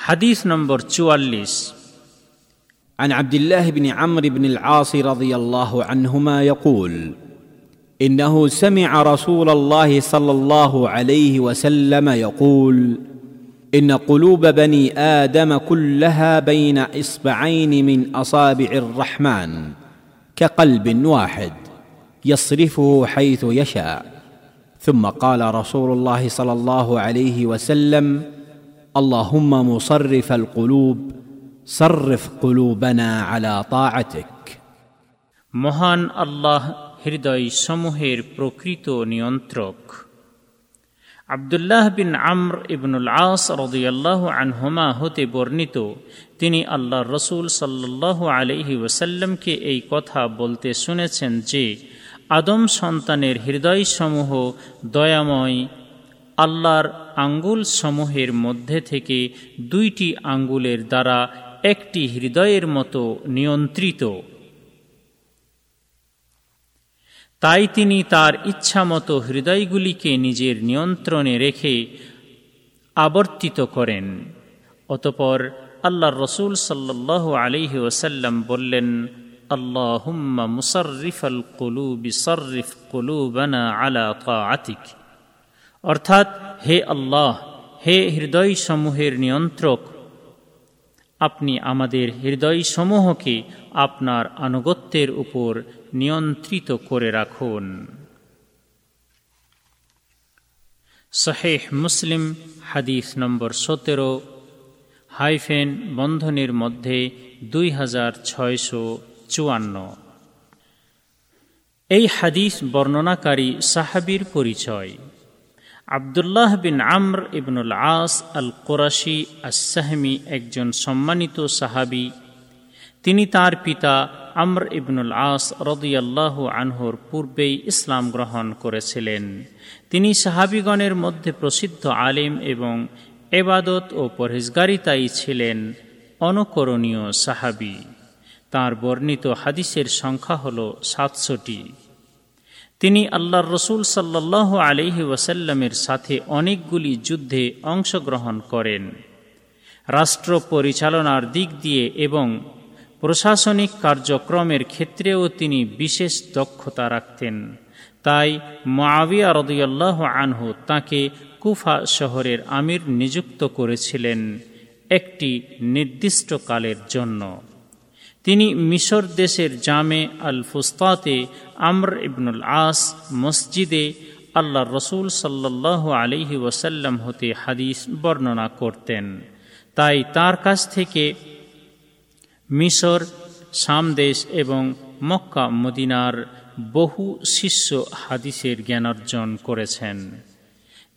حديث نمبر 44 عن عبد الله بن عمرو بن العاص رضي الله عنهما يقول إنه سمع رسول الله صلى الله عليه وسلم يقول إن قلوب بني آدم كلها بين إصبعين من أصابع الرحمن كقلب واحد يصرفه حيث يشاء. ثم قال رسول الله صلى الله عليه وسلم اللهم مصرف القلوب صرف قلوبنا على طاعتك মহান আল্লাহ হৃদয় সমূহের প্রকৃত নিয়ন্ত্রক আবদুল্লাহ বিন আমর ইবনুল আস রদিয়াল্লাহ আনহুমা হতে বর্ণিত তিনি আল্লাহ রসুল সাল্লাহ আলহি ওসাল্লামকে এই কথা বলতে শুনেছেন যে আদম সন্তানের হৃদয়সমূহ দয়াময় আল্লাহর আঙ্গুল সমূহের মধ্যে থেকে দুইটি আঙ্গুলের দ্বারা একটি হৃদয়ের মতো নিয়ন্ত্রিত। তাই তিনি তার ইচ্ছামতো হৃদয়গুলিকে নিজের নিয়ন্ত্রণে রেখে আবর্তিত করেন। অতপর আল্লাহ রসুল সাল্লাহ আলিহি ওসাল্লাম বললেন, আল্লাহুম্মা কলু কুলু কলু কুলুবানা আলা আতিক অর্থাৎ, হে আল্লাহ, হে হৃদয় সমূহের নিয়ন্ত্রক, আপনি আমাদের হৃদয়সমূহকে আপনার আনুগত্যের উপর নিয়ন্ত্রিত করে রাখুন। শাহেহ মুসলিম, হাদিস নম্বর সতেরো, হাইফেন বন্ধনের মধ্যে দুই হাজার ছয়শো চুয়ান্ন। এই হাদিস বর্ণনাকারী সাহাবির পরিচয়। আবদুল্লাহ বিন আমর ইবনুল আস আল কোরাশি আসাহমি একজন সম্মানিত সাহাবি। তিনি তার পিতা আমর ইবনুল আস রদিয়াল্লাহ আনহুর পূর্বেই ইসলাম গ্রহণ করেছিলেন। তিনি সাহাবিগণের মধ্যে প্রসিদ্ধ আলিম এবং এবাদত ও পরহেজগারিতাই ছিলেন অনুকরণীয় সাহাবি। তার বর্ণিত হাদিসের সংখ্যা হল সাতশোটি তিনি আল্লাহর রসুল সাল্লাহ আলিহি ওয়াসাল্লামের সাথে অনেকগুলি যুদ্ধে অংশগ্রহণ করেন। রাষ্ট্র পরিচালনার দিক দিয়ে এবং প্রশাসনিক কার্যক্রমের ক্ষেত্রেও তিনি বিশেষ দক্ষতা রাখতেন। তাই মাবিয়া রদিয়াল্লাহ আনহু তাকে কুফা শহরের আমির নিযুক্ত করেছিলেন একটি নির্দিষ্ট কালের জন্য। তিনি মিশর দেশের জামে আল ফুস্তাতে আমর ইবনুল আস মসজিদে আল্লাহ রসুল সাল্লাহ আলিহি ওসাল্লাম হতে হাদিস বর্ণনা করতেন। তাই তার কাছ থেকে মিশর সামদেশ এবং মক্কা, মদিনার বহু শিষ্য হাদিসের জ্ঞানার্জন করেছেন।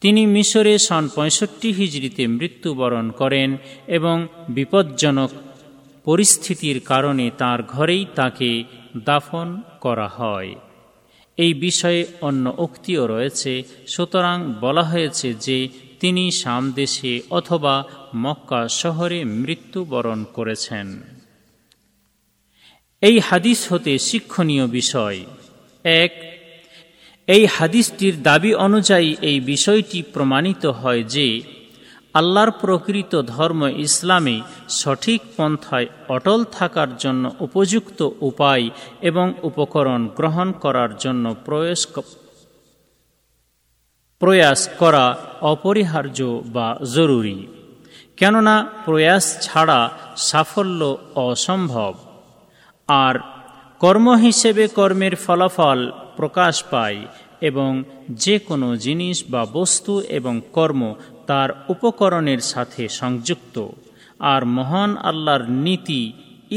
তিনি মিশরে সন পঁয়ষট্টি হিজড়িতে মৃত্যুবরণ করেন এবং বিপজ্জনক পরিস্থিতির কারণে তার ঘরেই তাকে দাফন করা হয়। এই বিষয়ে অন্য উক্তিও রয়েছে, সুতরাং বলা হয়েছে যে তিনি সামদেশে অথবা মক্কা শহরে মৃত্যুবরণ করেছেন। এই হাদিস হতে শিক্ষণীয় বিষয়। এক, এই হাদিসটির দাবি অনুযায়ী এই বিষয়টি প্রমাণিত হয় যে আল্লাহর প্রকৃত ধর্ম ইসলামে সঠিক পন্থায় অটল থাকার জন্য উপযুক্ত উপায় এবং উপকরণ গ্রহণ করার জন্য প্রয়াস প্রয়াস করা অপরিহার্য বা জরুরি, কেননা প্রয়াস ছাড়া সাফল্য অসম্ভব। আর কর্ম হিসেবে কর্মের ফলাফল প্রকাশ পায় এবং যে কোনো জিনিস বা বস্তু এবং কর্ম তার উপকরণের সাথে সংযুক্ত, আর মহান আল্লাহর নীতি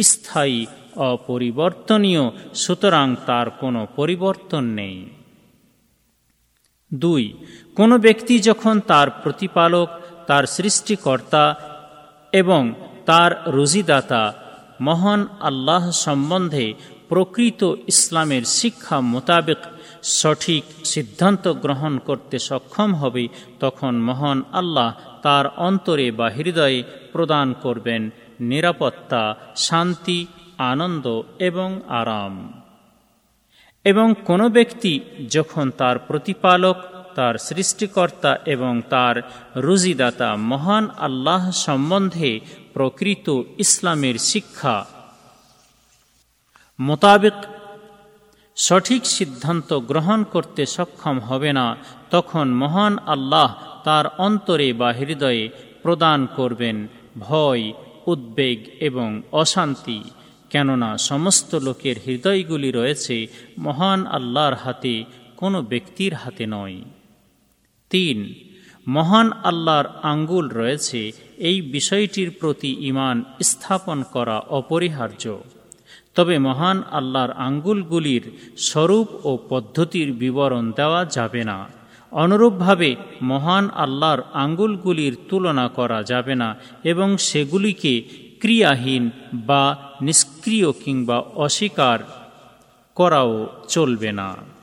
স্থায়ী, অপরিবর্তনীয়, সুতরাং তার কোনো পরিবর্তন নেই। দুই, কোনো ব্যক্তি যখন তার প্রতিপালক, তার সৃষ্টিকর্তা এবং তার রুজিদাতা মহান আল্লাহ সম্বন্ধে প্রকৃত ইসলামের শিক্ষা মোতাবেক সঠিক সিদ্ধান্ত গ্রহণ করতে সক্ষম হবে, তখন মহান আল্লাহ তার অন্তরে বা হৃদয়ে প্রদান করবেন নিরাপত্তা, শান্তি, আনন্দ এবং আরাম। এবং কোনো ব্যক্তি যখন তার প্রতিপালক, তার সৃষ্টিকর্তা এবং তার রুজিদাতা মহান আল্লাহ সম্বন্ধে প্রকৃত ইসলামের শিক্ষা মোতাবেক সঠিক সিদ্ধান্ত গ্রহণ করতে সক্ষম হবে না, তখন মহান আল্লাহ তার অন্তরে বা হৃদয়ে প্রদান করবেন ভয়, উদ্বেগ এবং অশান্তি। কেননা সমস্ত লোকের হৃদয়গুলি রয়েছে মহান আল্লাহর হাতে, কোনো ব্যক্তির হাতে নয়। তিন, মহান আল্লাহর আঙ্গুল রয়েছে, এই বিষয়টির প্রতি ইমান স্থাপন করা অপরিহার্য। তবে মহান আল্লাহর আঙ্গুলগুলির স্বরূপ ও পদ্ধতির বিবরণ দেওয়া যাবে না। অনুরূপভাবে মহান আল্লাহর আঙ্গুলগুলির তুলনা করা যাবে না এবং সেগুলিকে ক্রিয়াহীন বা নিষ্ক্রিয় কিংবা অস্বীকার করাও চলবে না।